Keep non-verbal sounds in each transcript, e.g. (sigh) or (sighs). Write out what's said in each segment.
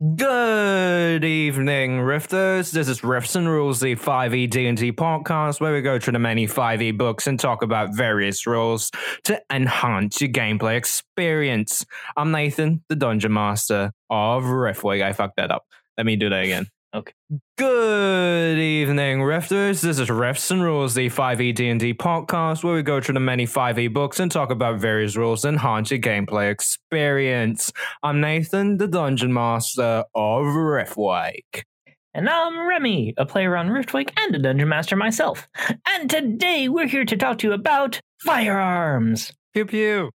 Good evening, Rifters. This is Rifts and Rules, the 5e D&D podcast where we go through the many 5e books and talk about various rules to enhance your gameplay experience. I'm Nathan, the Dungeon Master of Riftwig. I fucked that up. Let me do that again. Okay. Good evening, Rifters. This is Rifts and Rules, the 5e D&D podcast where we go through the many 5e books and talk about various rules to enhance your gameplay experience. I'm Nathan, the Dungeon Master of Riftwake. And I'm Remy, a player on Riftwake and a dungeon master myself. And today we're here to talk to you about firearms. Pew pew.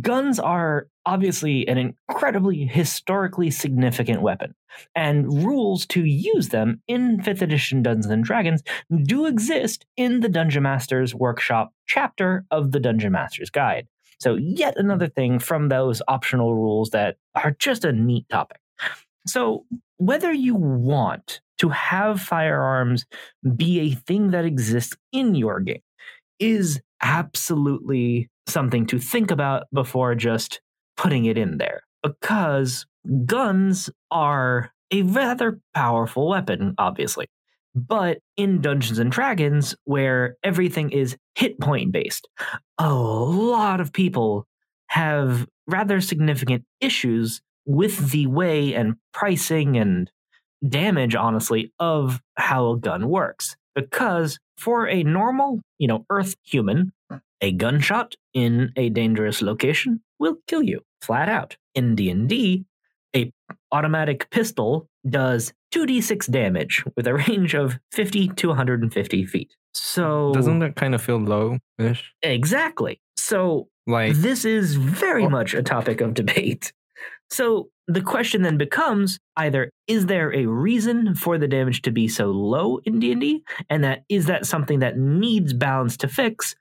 Guns are obviously an incredibly historically significant weapon, and rules to use them in 5th edition Dungeons and Dragons do exist in the Dungeon Master's Workshop chapter of the Dungeon Master's Guide. So, yet another thing from those optional rules that are just a neat topic. So, whether you want to have firearms be a thing that exists in your game is absolutely something to think about before just putting it in there. Because guns are a rather powerful weapon, obviously. But in Dungeons and Dragons, where everything is hit point based, a lot of people have rather significant issues with the way and pricing and damage, honestly, of how a gun works. Because for a normal, you know, Earth human, a gunshot in a dangerous location will kill you flat out. In D&D, a automatic pistol does 2d6 damage with a range of 50 to 150 feet. So Doesn't that kind of feel low-ish? exactly. So Like, this is very much a topic of debate. So the question then becomes either is there a reason for the damage to be so low in D&D and that is that something that needs balance to fix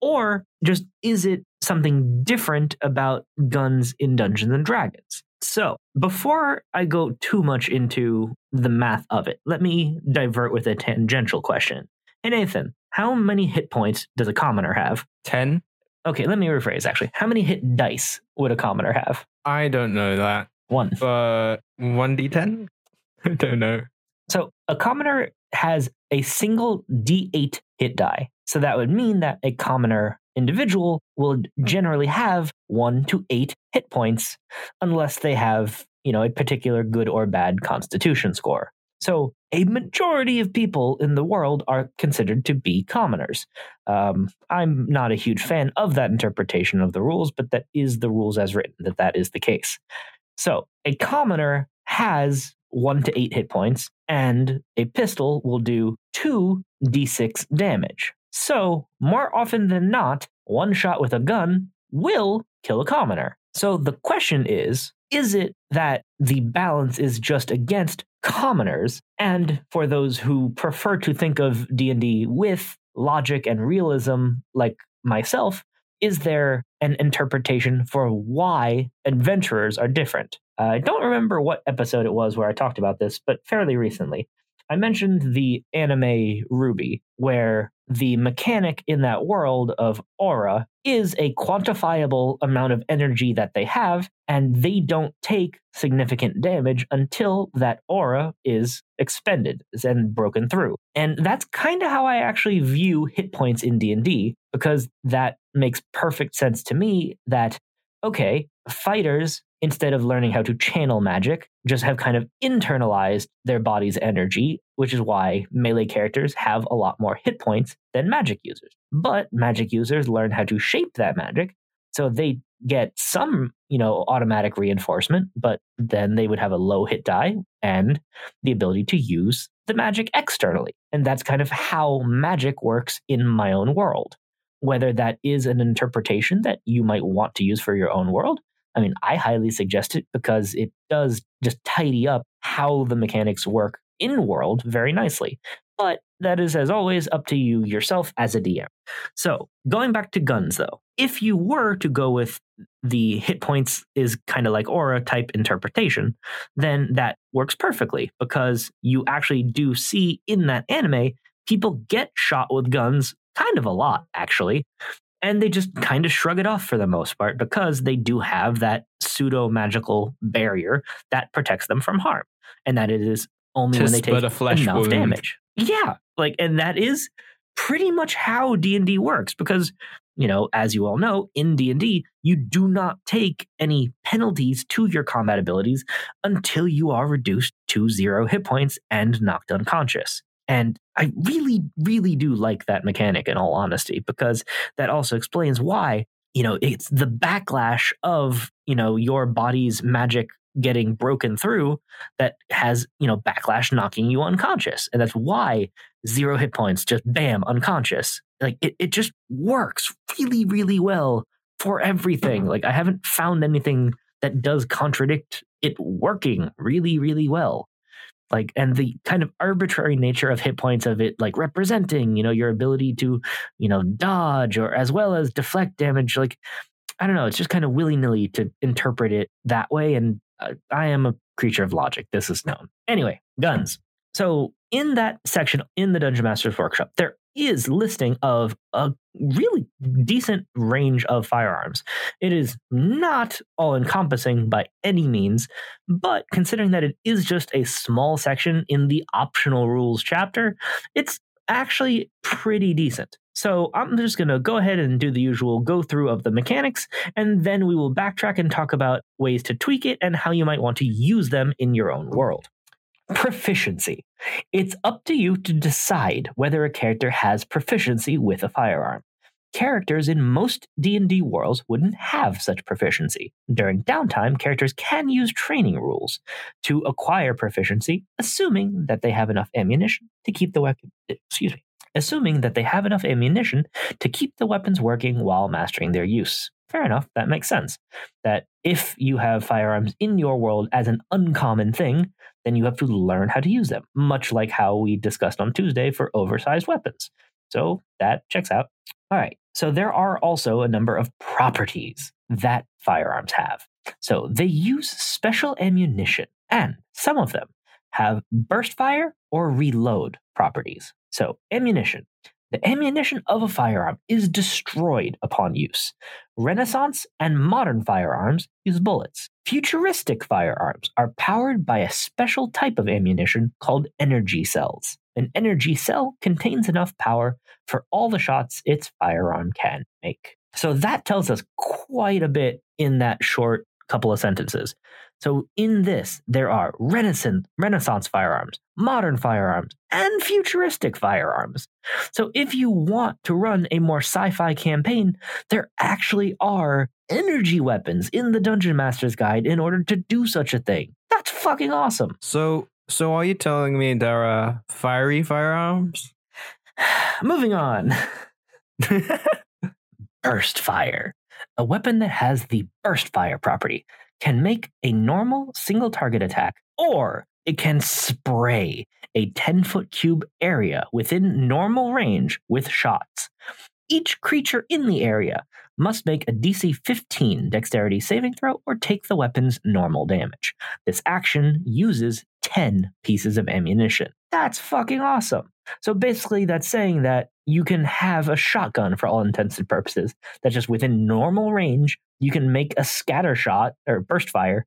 or just is it something different about guns in Dungeons and Dragons? So, before I go too much into the math of it, let me divert with a tangential question. Hey Nathan, how many hit points does a commoner have? 10? Okay, let me rephrase actually. How many hit dice would a commoner have? I don't know that. One. But 1d10? (laughs) I don't know. So a commoner has a single d8 hit die. So that would mean that a commoner individual will generally have one to eight hit points unless they have, you know, a particular good or bad constitution score. So a majority of people in the world are considered to be commoners. Um, I'm not a huge fan of that interpretation of the rules, but that is the rules as written, that that is the case. So a commoner has one to eight hit points, and a pistol will do two d6 damage. So, more often than not, one shot with a gun will kill a commoner. So the question is is it that the balance is just against commoners and for those who prefer to think of D&D with logic and realism like myself is there an interpretation for why adventurers are different I don't remember what episode it was where I talked about this, but fairly recently. I mentioned the anime RWBY, where the mechanic in that world of aura is a quantifiable amount of energy that they have, and they don't take significant damage until that aura is expended and broken through. And that's kind of how I actually view hit points in D&D because that makes perfect sense to me that okay, fighters instead of learning how to channel magic, just have kind of internalized their body's energy, which is why melee characters have a lot more hit points than magic users. But magic users learn how to shape that magic, so they get some, you know, automatic reinforcement, but then they would have a low hit die and the ability to use the magic externally. And that's kind of how magic works in my own world. Whether that is an interpretation that you might want to use for your own world, I mean, I highly suggest it because it does just tidy up how the mechanics work in world very nicely. But that is, as always, up to you yourself as a DM. So, going back to guns, though, if you were to go with the hit points is kind of like aura type interpretation, then that works perfectly because you actually do see in that anime people get shot with guns kind of a lot, actually. And they just kind of shrug it off for the most part because they do have that pseudo magical barrier that protects them from harm, and that it is only when they take enough wound. damage. Yeah, like, and that is pretty much how D and D works because you know, as you all know, in D&D, you do not take any penalties to your combat abilities until you are reduced to 0 hit points and knocked unconscious. And I really really do like that mechanic in all honesty because that also explains why, you know, it's the backlash of, you know, your body's magic getting broken through that has, you know, backlash knocking you unconscious. And that's why zero hit points, just bam, unconscious. Like it, it just works really, really well for everything. Like I haven't found anything that does contradict it working really, really well. Like, and the kind of arbitrary nature of hit points of it, like representing, you know, your ability to, you know, dodge or as well as deflect damage. Like, I don't know, it's just kind of willy nilly to interpret it that way. And uh, I am a creature of logic. This is known. Anyway, guns. So in that section in the Dungeon Master's Workshop, there is listing of a really decent range of firearms. It is not all encompassing by any means, but considering that it is just a small section in the optional rules chapter, it's actually pretty decent. So I'm just going to go ahead and do the usual go through of the mechanics, and then we will backtrack and talk about ways to tweak it and how you might want to use them in your own world. Proficiency. It's up to you to decide whether a character has proficiency with a firearm. Characters in most D&D worlds wouldn't have such proficiency. During downtime, characters can use training rules to acquire proficiency, assuming that they have enough ammunition to keep the weapon excuse me, assuming that they have enough ammunition to keep the weapons working while mastering their use. Fair enough, that makes sense. That if you have firearms in your world as an uncommon thing, then you have to learn how to use them, much like how we discussed on Tuesday for oversized weapons. So that checks out. All right, so there are also a number of properties that firearms have. So they use special ammunition, and some of them have burst fire or reload properties. So, ammunition. The ammunition of a firearm is destroyed upon use. Renaissance and modern firearms use bullets. Futuristic firearms are powered by a special type of ammunition called energy cells. An energy cell contains enough power for all the shots its firearm can make. So that tells us quite a bit in that short couple of sentences. So in this, there are Renaissance, Renaissance firearms, modern firearms, and futuristic firearms. So if you want to run a more sci-fi campaign, there actually are energy weapons in the Dungeon Master's Guide in order to do such a thing. That's fucking awesome. So so are you telling me there are fiery firearms? (sighs) Moving on. (laughs) burst fire. A weapon that has the burst fire property can make a normal single target attack, or it can spray a 10 foot cube area within normal range with shots. Each creature in the area must make a DC 15 dexterity saving throw or take the weapon's normal damage. This action uses 10 pieces of ammunition. That's fucking awesome. So basically, that's saying that you can have a shotgun for all intents and purposes that's just within normal range. You can make a scatter shot or burst fire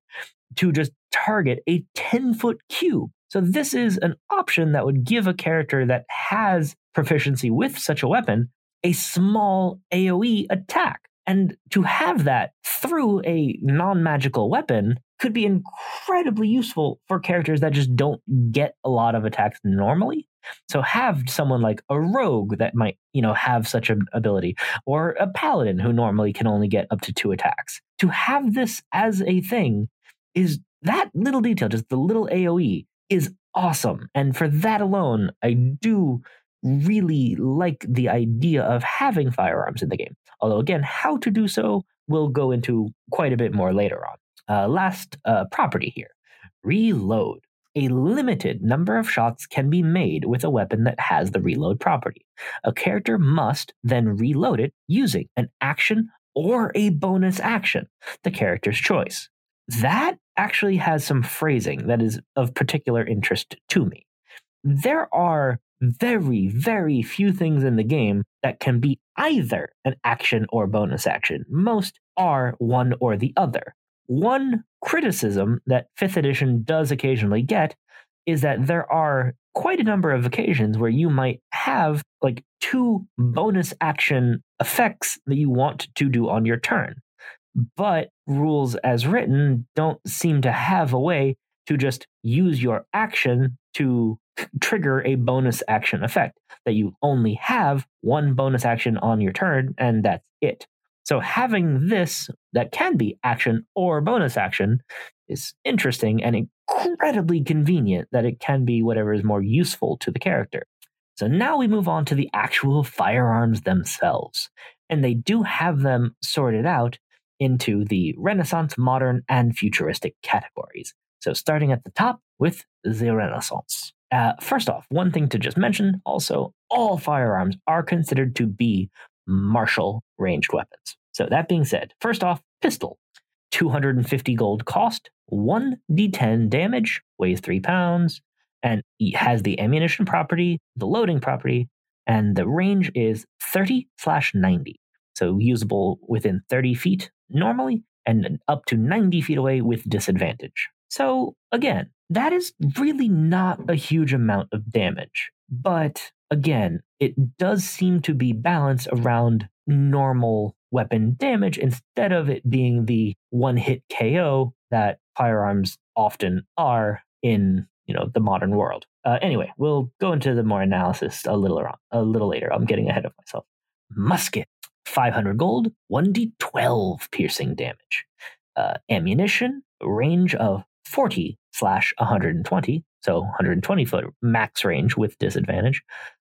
to just target a 10 foot cube. So, this is an option that would give a character that has proficiency with such a weapon a small AoE attack. And to have that through a non magical weapon could be incredibly useful for characters that just don't get a lot of attacks normally. So have someone like a rogue that might, you know, have such an ability, or a paladin who normally can only get up to two attacks. To have this as a thing is that little detail, just the little AoE, is awesome. And for that alone, I do really like the idea of having firearms in the game. Although, again, how to do so, we'll go into quite a bit more later on. Uh, last uh, property here reload. A limited number of shots can be made with a weapon that has the reload property. A character must then reload it using an action or a bonus action, the character's choice. That actually has some phrasing that is of particular interest to me. There are very, very few things in the game that can be either an action or bonus action. Most are one or the other. One criticism that 5th edition does occasionally get is that there are quite a number of occasions where you might have like two bonus action effects that you want to do on your turn. But rules as written don't seem to have a way to just use your action to trigger a bonus action effect, that you only have one bonus action on your turn, and that's it. So having this that can be action or bonus action is interesting and incredibly convenient that it can be whatever is more useful to the character. So now we move on to the actual firearms themselves. And they do have them sorted out into the Renaissance, Modern, and Futuristic categories. So starting at the top with the Renaissance. Uh, first off, one thing to just mention also, all firearms are considered to be martial ranged weapons. So, that being said, first off, pistol 250 gold cost, 1d10 damage, weighs 3 pounds, and has the ammunition property, the loading property, and the range is 30 slash 90. So, usable within 30 feet normally and up to 90 feet away with disadvantage. So, again, that is really not a huge amount of damage. But again, it does seem to be balanced around normal weapon damage instead of it being the one hit KO that firearms often are in you know the modern world. Uh, anyway, we'll go into the more analysis a little around, a little later. I'm getting ahead of myself. Musket, 500 gold, 1d12 piercing damage. Uh, ammunition, range of 40 slash 120, so 120 foot max range with disadvantage,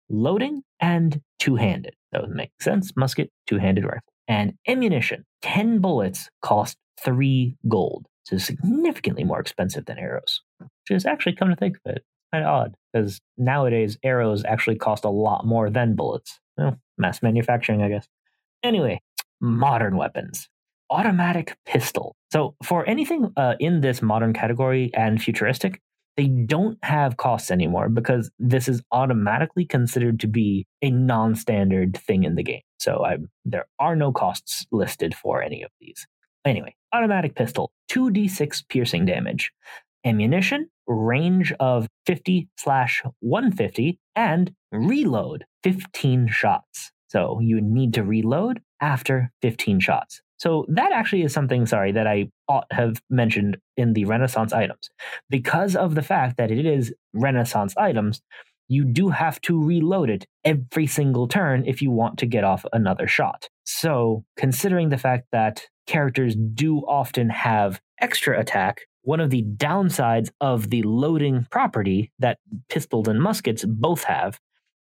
loading, and two handed. That would make sense. Musket, two handed rifle. And ammunition, 10 bullets cost three gold. So significantly more expensive than arrows, which is actually, come to think of it, kind of odd because nowadays arrows actually cost a lot more than bullets. Well, mass manufacturing, I guess. Anyway, modern weapons automatic pistol. So for anything uh, in this modern category and futuristic, they don't have costs anymore because this is automatically considered to be a non-standard thing in the game. So I, there are no costs listed for any of these. Anyway, automatic pistol, 2d6 piercing damage, ammunition, range of 50 slash 150, and reload 15 shots. So you need to reload after 15 shots. So that actually is something, sorry, that I ought have mentioned in the Renaissance items. Because of the fact that it is Renaissance items, you do have to reload it every single turn if you want to get off another shot. So, considering the fact that characters do often have extra attack, one of the downsides of the loading property that pistols and muskets both have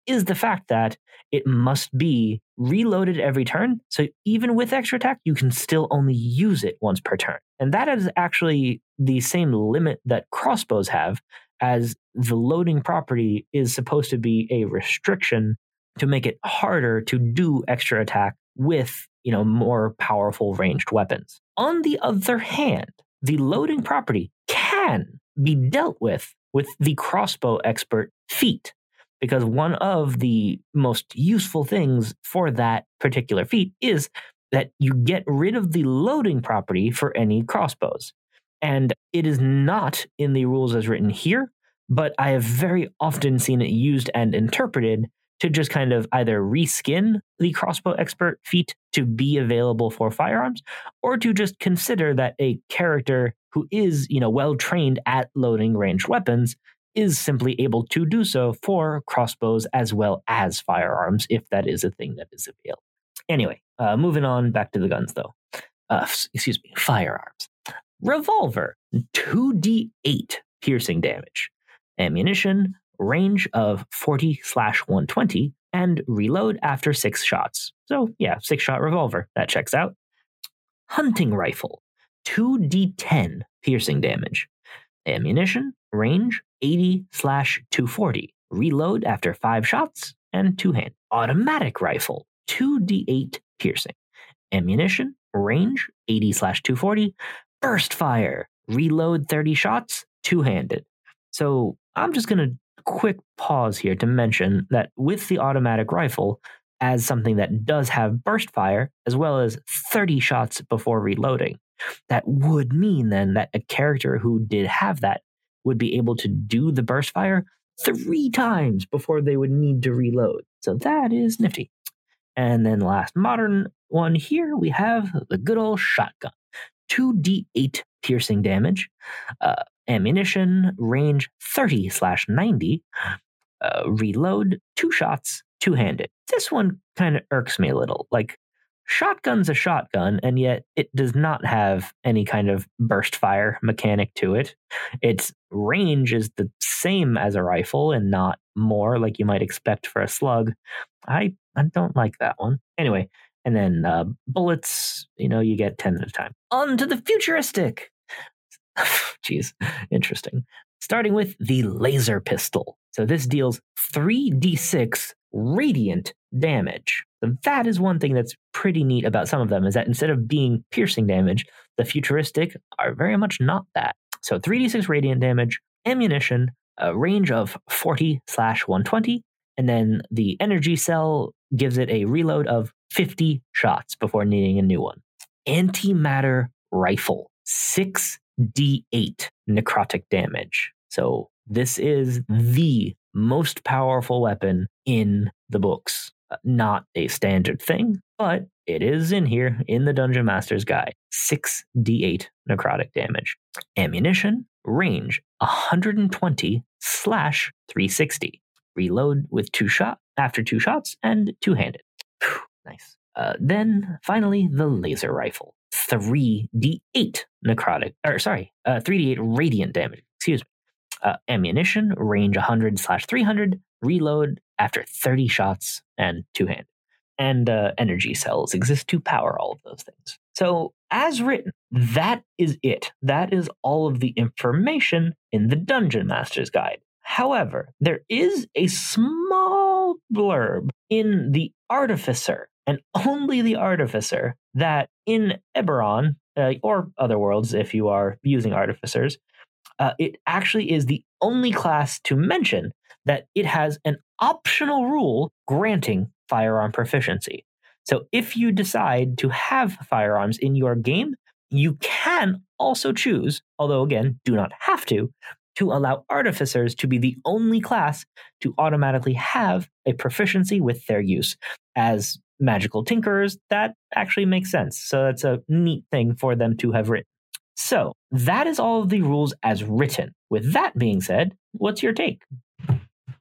is the fact that it must be reloaded every turn. So even with extra attack, you can still only use it once per turn. And that is actually the same limit that crossbows have, as the loading property is supposed to be a restriction to make it harder to do extra attack with, you know, more powerful ranged weapons. On the other hand, the loading property can be dealt with with the crossbow expert feat because one of the most useful things for that particular feat is that you get rid of the loading property for any crossbows. And it is not in the rules as written here, but I have very often seen it used and interpreted to just kind of either reskin the crossbow expert feat to be available for firearms or to just consider that a character who is, you know, well trained at loading ranged weapons is simply able to do so for crossbows as well as firearms, if that is a thing that is available. Anyway, uh, moving on back to the guns, though. Uh, excuse me, firearms. Revolver, 2d8 piercing damage. Ammunition, range of 40 slash 120, and reload after six shots. So, yeah, six shot revolver. That checks out. Hunting rifle, 2d10 piercing damage. Ammunition, range 80 slash 240. Reload after five shots and two hand. Automatic rifle, 2d8 piercing. Ammunition, range 80 slash 240. Burst fire, reload 30 shots, two handed. So I'm just going to quick pause here to mention that with the automatic rifle, as something that does have burst fire as well as 30 shots before reloading, that would mean then that a character who did have that would be able to do the burst fire three times before they would need to reload. So that is nifty. And then last modern one here, we have the good old shotgun. 2d8 piercing damage, uh, ammunition, range 30 slash 90, uh, reload, two shots, two handed. This one kind of irks me a little. Like, shotgun's a shotgun, and yet it does not have any kind of burst fire mechanic to it. Its range is the same as a rifle and not more like you might expect for a slug. I, I don't like that one. Anyway, and then uh, bullets, you know, you get 10 at a time. On to the futuristic. (sighs) Jeez, interesting. Starting with the laser pistol. So this deals 3d6 radiant damage. That is one thing that's pretty neat about some of them is that instead of being piercing damage, the futuristic are very much not that. So 3d6 radiant damage, ammunition, a range of 40 slash 120, and then the energy cell gives it a reload of 50 shots before needing a new one. Antimatter rifle, 6d8 necrotic damage. So this is the most powerful weapon in the books. Uh, not a standard thing, but it is in here in the Dungeon Master's Guide. 6d8 necrotic damage. Ammunition, range 120 slash 360. Reload with two shot after two shots and two handed. Nice. Uh, then finally, the laser rifle. 3d8 necrotic, or sorry, uh, 3d8 radiant damage. Excuse me. Uh, ammunition, range 100 slash 300, reload after 30 shots, and two hand. And uh, energy cells exist to power all of those things. So, as written, that is it. That is all of the information in the Dungeon Master's Guide. However, there is a small blurb in the Artificer and only the artificer that in Eberron, uh, or other worlds if you are using artificers, uh, it actually is the only class to mention that it has an optional rule granting firearm proficiency. So if you decide to have firearms in your game, you can also choose, although again, do not have to, to allow artificers to be the only class to automatically have a proficiency with their use. As magical tinkerers, that actually makes sense. So that's a neat thing for them to have written. So that is all of the rules as written. With that being said, what's your take?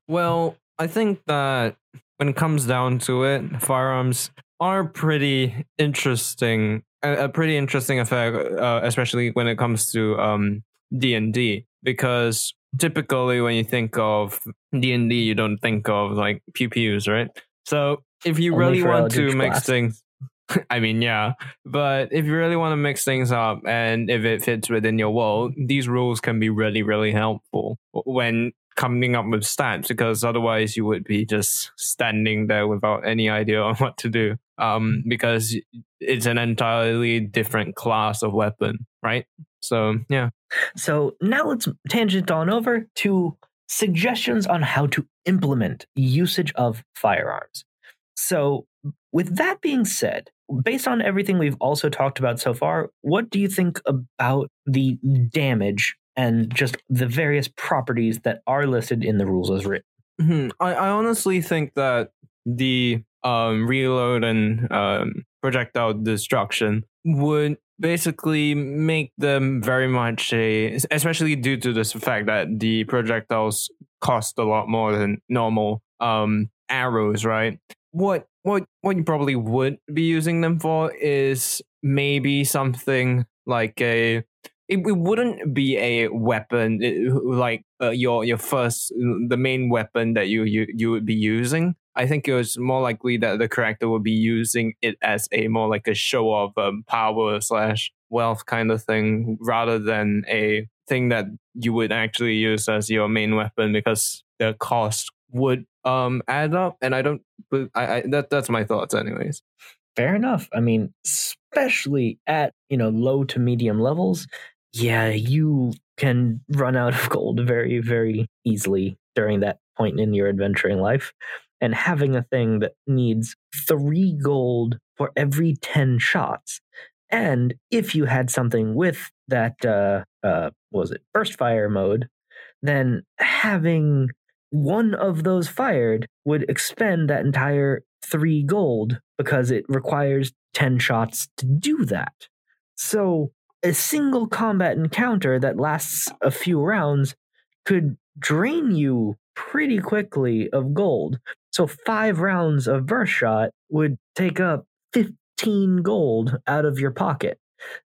Well, I think that when it comes down to it, firearms are pretty interesting. A, a pretty interesting effect, uh, especially when it comes to um, D and D, because typically when you think of D and D, you don't think of like pew pews, right? So if you Only really want to mix Blast. things, (laughs) I mean, yeah, but if you really want to mix things up and if it fits within your world, these rules can be really, really helpful when coming up with stats because otherwise you would be just standing there without any idea (laughs) on what to do. Um, because it's an entirely different class of weapon, right? So yeah. So now let's tangent on over to suggestions on how to implement usage of firearms. So, with that being said, based on everything we've also talked about so far, what do you think about the damage and just the various properties that are listed in the rules as written? Mhm. I, I honestly think that the um, reload and um, projectile destruction would basically make them very much a, especially due to this fact that the projectiles cost a lot more than normal um, arrows, right? What what what you probably would be using them for is maybe something like a it, it wouldn't be a weapon it- like uh, your your first the main weapon that you, you you would be using. I think it was more likely that the character would be using it as a more like a show of um, power slash wealth kind of thing rather than a thing that you would actually use as your main weapon because the cost would um add up. And i don't but i, I that that's my thoughts anyways. Fair enough. I mean, especially at, you know, low to medium levels, yeah, you can run out of gold very, very easily during that point in your adventuring life. And having a thing that needs three gold for every 10 shots. And if you had something with that, uh, uh, was it, burst fire mode, then having one of those fired would expend that entire three gold because it requires 10 shots to do that. So a single combat encounter that lasts a few rounds could drain you pretty quickly of gold. So five rounds of burst shot would take up 15 gold out of your pocket.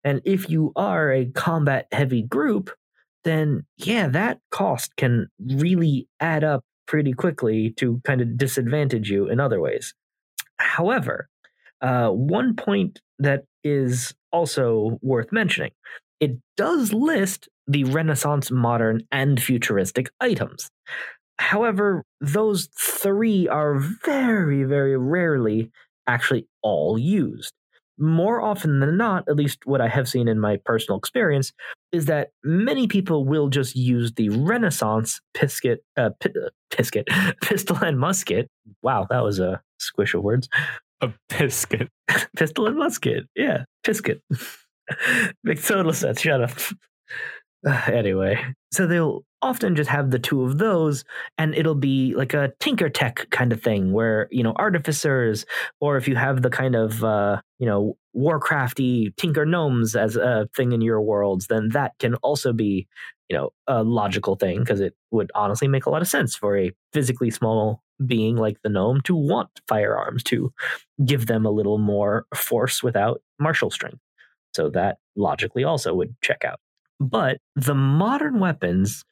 And if you are a combat heavy group, then yeah, that cost can really add up pretty quickly to kind of disadvantage you in other ways. However, uh, one point that is also worth mentioning it does list the Renaissance, modern, and futuristic items. However, those three are very, very rarely actually all used. More often than not, at least what I have seen in my personal experience, is that many people will just use the Renaissance pisket, uh, p- uh, pisket, (laughs) pistol and musket. Wow, that was a squish of words. A pisket. (laughs) pistol and musket. Yeah, pisket. (laughs) Makes total sense. Shut up. (sighs) anyway, so they'll often just have the two of those, and it'll be like a tinker tech kind of thing where, you know, artificers, or if you have the kind of, uh, you know, Warcrafty tinker gnomes as a thing in your worlds, then that can also be, you know, a logical thing because it would honestly make a lot of sense for a physically small being like the gnome to want firearms to give them a little more force without martial strength. So that logically also would check out. But the modern weapons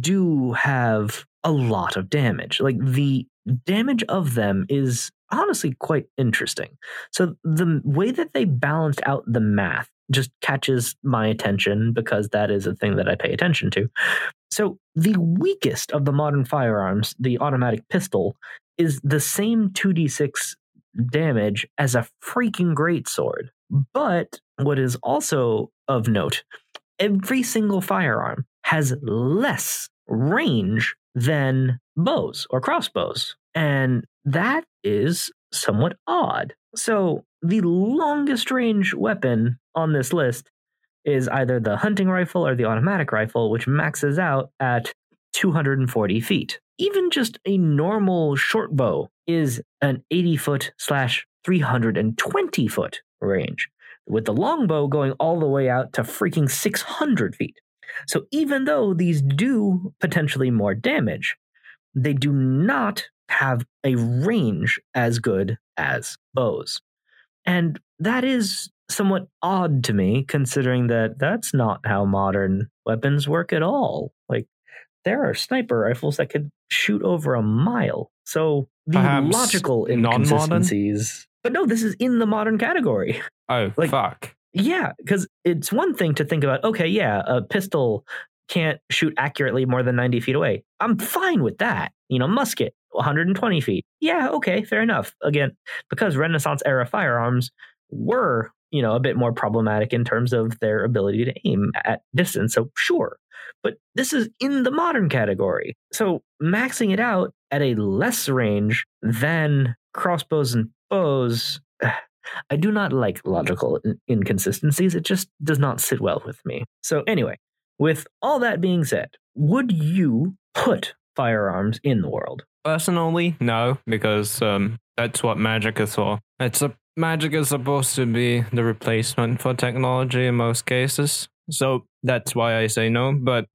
do have a lot of damage. Like the damage of them is honestly quite interesting. So the way that they balanced out the math just catches my attention because that is a thing that I pay attention to. So the weakest of the modern firearms, the automatic pistol, is the same 2d6 damage as a freaking great sword. But what is also of note, every single firearm has less range than bows or crossbows. And that is somewhat odd. So, the longest range weapon on this list is either the hunting rifle or the automatic rifle, which maxes out at 240 feet. Even just a normal short bow is an 80 foot slash 320 foot range, with the longbow going all the way out to freaking 600 feet. So even though these do potentially more damage, they do not have a range as good as bows. And that is somewhat odd to me, considering that that's not how modern weapons work at all. Like, there are sniper rifles that could shoot over a mile. So the Perhaps logical non-modern? inconsistencies. But no, this is in the modern category. (laughs) Oh, Like- fuck. Yeah, because it's one thing to think about, okay, yeah, a pistol can't shoot accurately more than 90 feet away. I'm fine with that. You know, musket, 120 feet. Yeah, okay, fair enough. Again, because Renaissance era firearms were, you know, a bit more problematic in terms of their ability to aim at distance. So, sure. But this is in the modern category. So, maxing it out at a less range than crossbows and bows. (sighs) I do not like logical inconsistencies. It just does not sit well with me. So, anyway, with all that being said, would you put firearms in the world? Personally, no, because um, that's what magic is for. It's a magic is supposed to be the replacement for technology in most cases. So that's why I say no. But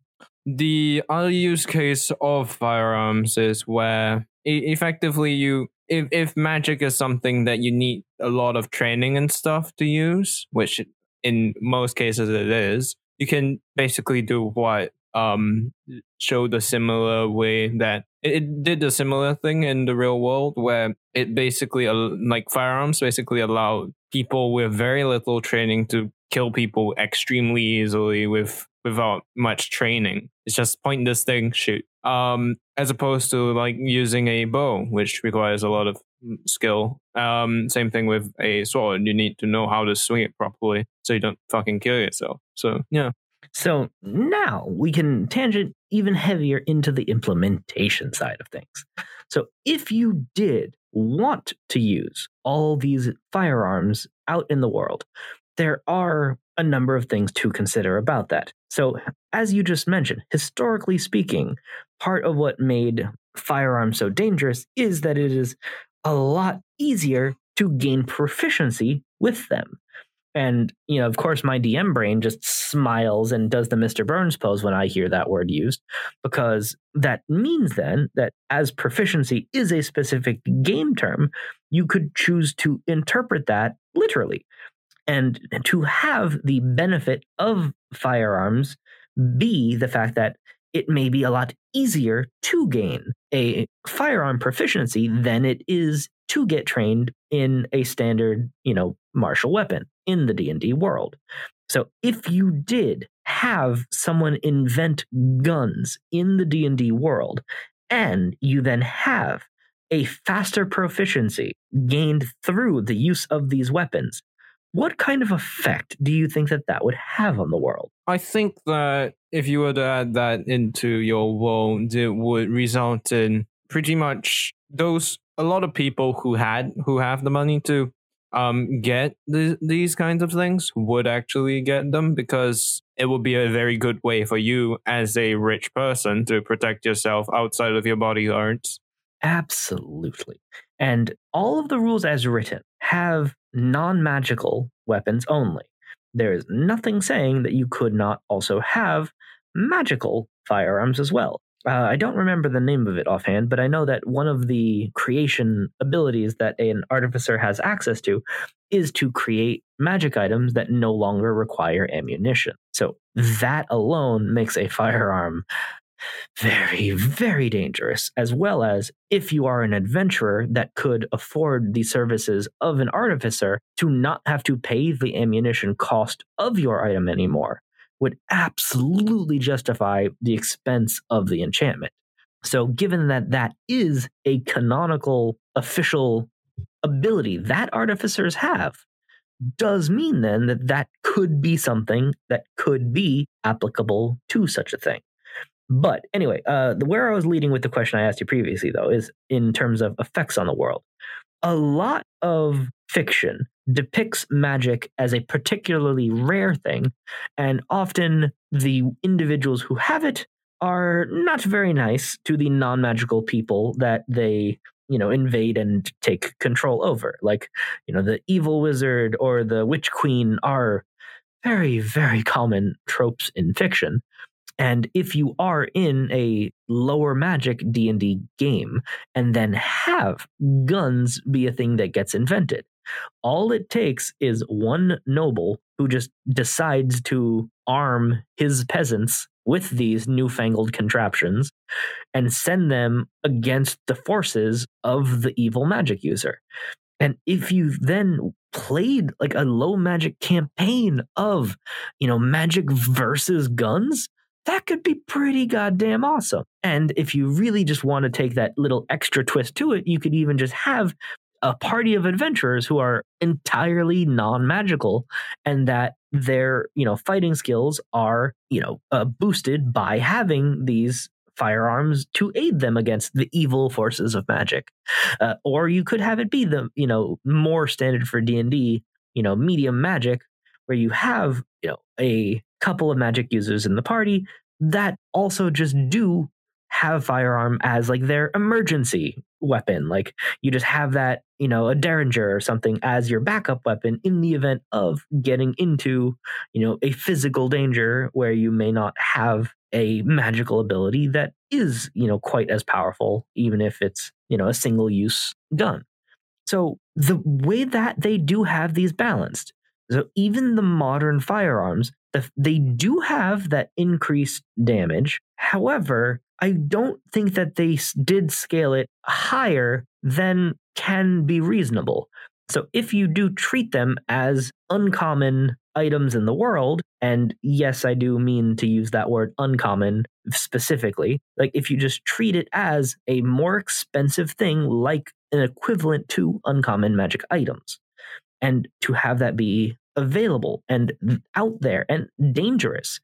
the other use case of firearms is where e- effectively you if if magic is something that you need a lot of training and stuff to use, which in most cases it is, you can basically do what um showed a similar way that it, did a similar thing in the real world where it basically like firearms basically allow people with very little training to kill people extremely easily with without much training. It's just point this thing shoot. Um as opposed to like using a bow which requires a lot of mm, skill. Um same thing with a sword. You need to know how to swing it properly so you don't fucking kill yourself. So yeah So now we can tangent even heavier into the implementation side of things. So if you did want to use all these firearms out in the world, there are a number of things to consider about that. So, as you just mentioned, historically speaking, part of what made firearms so dangerous is that it is a lot easier to gain proficiency with them. And, you know, of course, my DM brain just smiles and does the Mr. Burns pose when I hear that word used, because that means then that as proficiency is a specific game term, you could choose to interpret that literally. And to have the benefit of firearms be the fact that it may be a lot easier to gain a firearm proficiency than it is to get trained in a standard, you know, martial weapon in the D&D world. So if you did have someone invent guns in the D&D world and you then have a faster proficiency gained through the use of these weapons, what kind of effect do you think that that would have on the world? I think that if you were to add that into your world, it would result in pretty much those a lot of people who had who have the money to um get th- these kinds of things would actually get them because it would be a very good way for you as a rich person to protect yourself outside of your body bodyguards. Absolutely. And all of the rules as written have non magical weapons only. There is nothing saying that you could not also have magical firearms as well. Uh, I don't remember the name of it offhand, but I know that one of the creation abilities that an artificer has access to is to create magic items that no longer require ammunition. So that alone makes a firearm very, very dangerous, as well as if you are an adventurer that could afford the services of an artificer to not have to pay the ammunition cost of your item anymore, would absolutely justify the expense of the enchantment. So, given that that is a canonical official ability that artificers have, does mean then that that could be something that could be applicable to such a thing. But anyway, uh, where I was leading with the question I asked you previously, though, is in terms of effects on the world. A lot of fiction depicts magic as a particularly rare thing, and often the individuals who have it are not very nice to the non magical people that they you know invade and take control over. Like you know the evil wizard or the witch queen are very very common tropes in fiction and if you are in a lower magic D&D game and then have guns be a thing that gets invented, all it takes is one noble who just decides to arm his peasants with these newfangled contraptions and send them against the forces of the evil magic user. And if you then played like a low magic campaign of, you know, magic versus guns, that could be pretty goddamn awesome. And if you really just want to take that little extra twist to it, you could even just have a party of adventurers who are entirely non-magical and that their you know fighting skills are you know uh, boosted by having these firearms to aid them against the evil forces of magic uh, or you could have it be the you know more standard for d&d you know medium magic where you have you know a couple of magic users in the party that also just do have firearm as like their emergency weapon. Like you just have that, you know, a derringer or something as your backup weapon in the event of getting into, you know, a physical danger where you may not have a magical ability that is, you know, quite as powerful, even if it's, you know, a single use gun. So the way that they do have these balanced so even the modern firearms, they do have that increased damage. However, I don't think that they did scale it higher than can be reasonable. So if you do treat them as uncommon items in the world, and yes, I do mean to use that word uncommon specifically, like if you just treat it as a more expensive thing, like an equivalent to uncommon magic items, and to have that be available and out there and dangerous,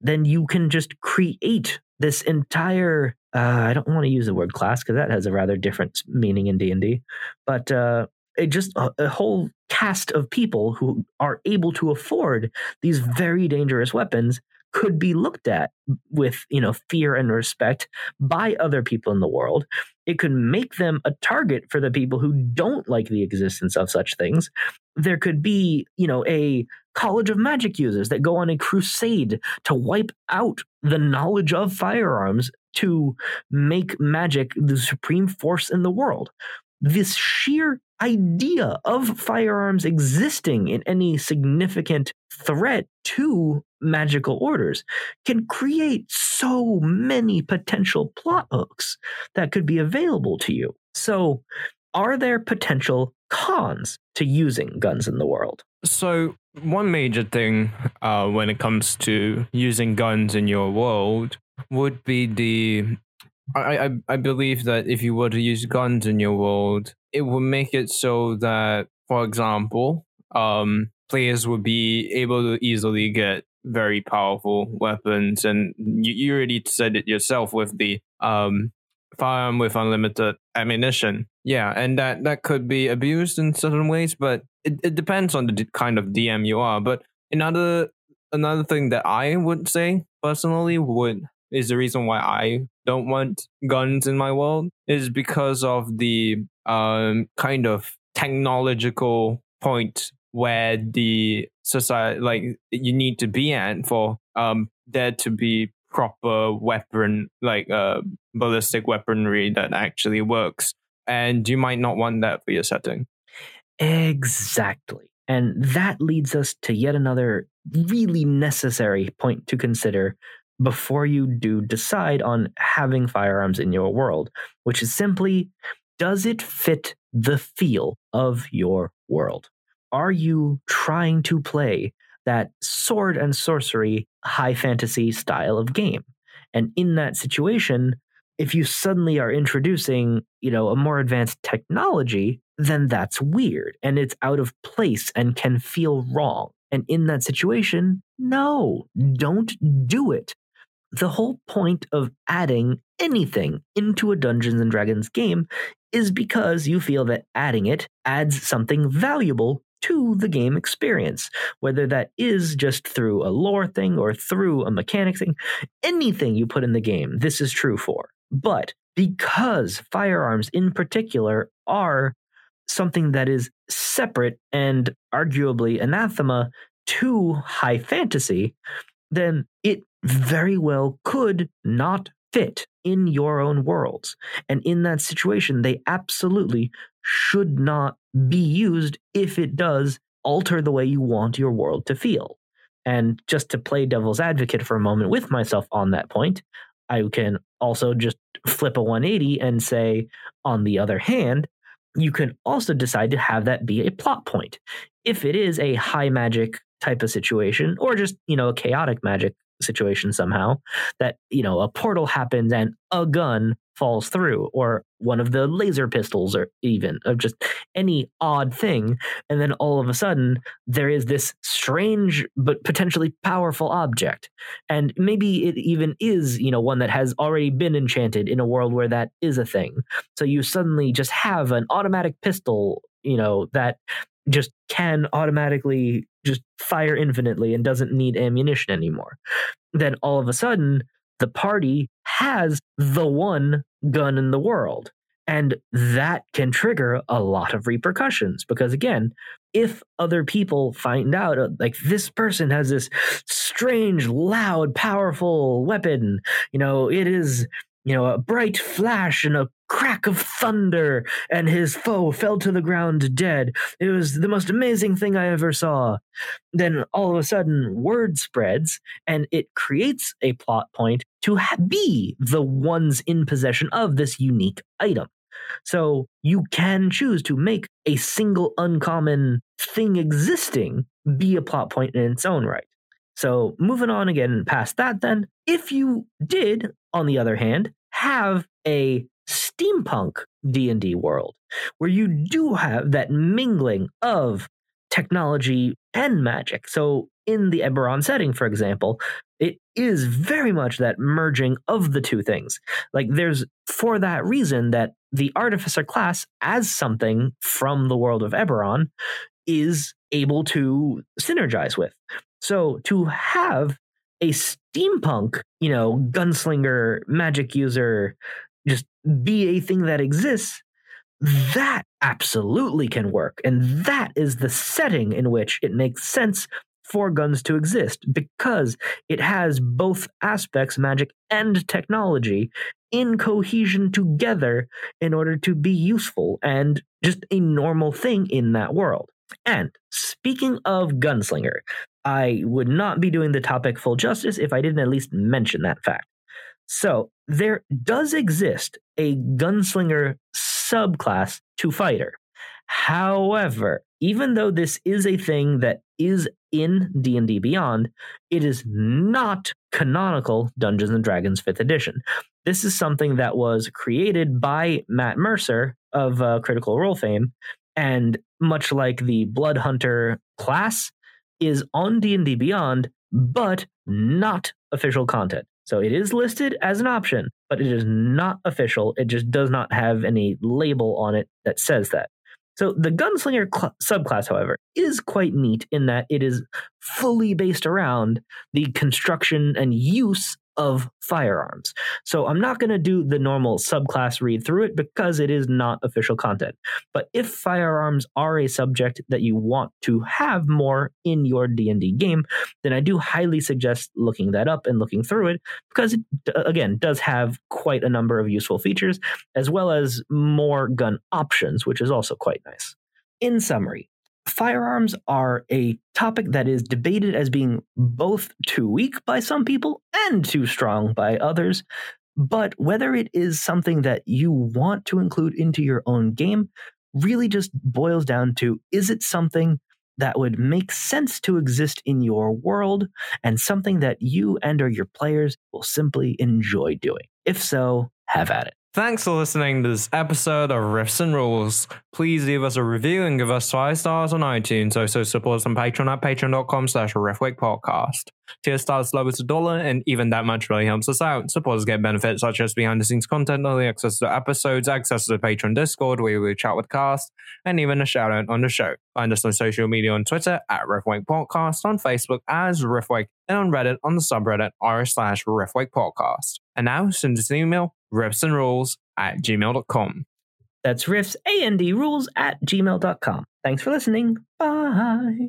then you can just create this entire uh, I don't want to use the word class because that has a rather different meaning in D and D, but uh, it just a, a, whole cast of people who are able to afford these very dangerous weapons could be looked at with you know fear and respect by other people in the world it could make them a target for the people who don't like the existence of such things. There could be you know a college of magic users that go on a crusade to wipe out the knowledge of firearms to make magic the supreme force in the world. This sheer idea of firearms existing in any significant threat to magical orders can create so many potential plot hooks that could be available to you. So, are there potential cons to using guns in the world? So, one major thing uh, when it comes to using guns in your world would be the I, I I believe that if you were to use guns in your world, it would make it so that, for example, um, players would be able to easily get very powerful weapons, and you, you already said it yourself with the um firearm with unlimited ammunition. Yeah, and that that could be abused in certain ways, but it, it depends on the d- kind of DM you are. But another another thing that I would say personally would is the reason why I don't want guns in my world is because of the um, kind of technological point where the society like you need to be at for um there to be proper weapon like uh ballistic weaponry that actually works. And you might not want that for your setting. Exactly. And that leads us to yet another really necessary point to consider before you do decide on having firearms in your world, which is simply does it fit the feel of your world? Are you trying to play that sword and sorcery high fantasy style of game? And in that situation, if you suddenly are introducing, you know, a more advanced technology, then that's weird and it's out of place and can feel wrong. And in that situation, no, don't do it the whole point of adding anything into a Dungeons and Dragons game is because you feel that adding it adds something valuable to the game experience, whether that is just through a lore thing or through a mechanic thing. Anything you put in the game, this is true for. But because firearms in particular are something that is separate and arguably anathema to high fantasy, then it very well could not fit in your own worlds. And in that situation, they absolutely should not be used if it does alter the way you want your world to feel. And just to play devil's advocate for a moment with myself on that point, I can also just flip a 180 and say, on the other hand, you can also decide to have that be a plot point. If it is a high magic type of situation, or just, you know, a chaotic magic situation somehow that you know a portal happens and a gun falls through or one of the laser pistols or even of just any odd thing and then all of a sudden there is this strange but potentially powerful object and maybe it even is you know one that has already been enchanted in a world where that is a thing so you suddenly just have an automatic pistol you know that just can automatically just fire infinitely and doesn't need ammunition anymore. Then all of a sudden, the party has the one gun in the world. And that can trigger a lot of repercussions because, again, if other people find out, uh, like this person has this strange, loud, powerful weapon, you know, it is you know, a bright flash and a crack of thunder, and his foe fell to the ground dead. It was the most amazing thing I ever saw. Then all of a sudden, word spreads, and it creates a plot point to ha- be the ones in possession of this unique item. So you can choose to make a single uncommon thing existing be a plot point in its own right. So moving on again past that, then, if you did, on the other hand, have a steampunk D&D world where you do have that mingling of technology and magic. So in the Eberron setting, for example, it is very much that merging of the two things. Like there's for that reason that the artificer class as something from the world of Eberron is able to synergize with. So to have a steampunk, you know, gunslinger, magic user, just be a thing that exists, that absolutely can work. And that is the setting in which it makes sense for guns to exist because it has both aspects, magic and technology, in cohesion together in order to be useful and just a normal thing in that world. And speaking of Gunslinger, I would not be doing the topic full justice if I didn't at least mention that fact. So, there does exist a Gunslinger subclass to Fighter. However, even though this is a thing that is in D&D Beyond, it is not canonical Dungeons and Dragons 5th edition. This is something that was created by Matt Mercer of uh, Critical Role fame and much like the Blood Hunter class is on D&D Beyond but not official content. So it is listed as an option, but it is not official. It just does not have any label on it that says that. So the gunslinger cl- subclass, however, is quite neat in that it is fully based around the construction and use of firearms. So I'm not going to do the normal subclass read through it because it is not official content. But if firearms are a subject that you want to have more in your D&D game, then I do highly suggest looking that up and looking through it because it again does have quite a number of useful features as well as more gun options, which is also quite nice. In summary, firearms are a topic that is debated as being both too weak by some people and too strong by others. But whether it is something that you want to include into your own game really just boils down to is it something that would make sense to exist in your world and something that you and or your players will simply enjoy doing? If so, have at it. Thanks for listening to this episode of Riffs and Rules. Please leave us a review and give us five stars on iTunes. Also support us on Patreon at patreon.com slash Podcast. Tier stars low as a dollar, and even that much really helps us out. Supporters get benefits such as behind the scenes content, early access to episodes, access to the Patreon Discord where we chat with cast, and even a shout out on the show. Find us on social media on Twitter at Riffwake Podcast, on Facebook as Riffwake, and on Reddit on the subreddit r slash Podcast. And now send us an email riffs and rules at gmail.com. That's riffs and rules at gmail.com. Thanks for listening. Bye.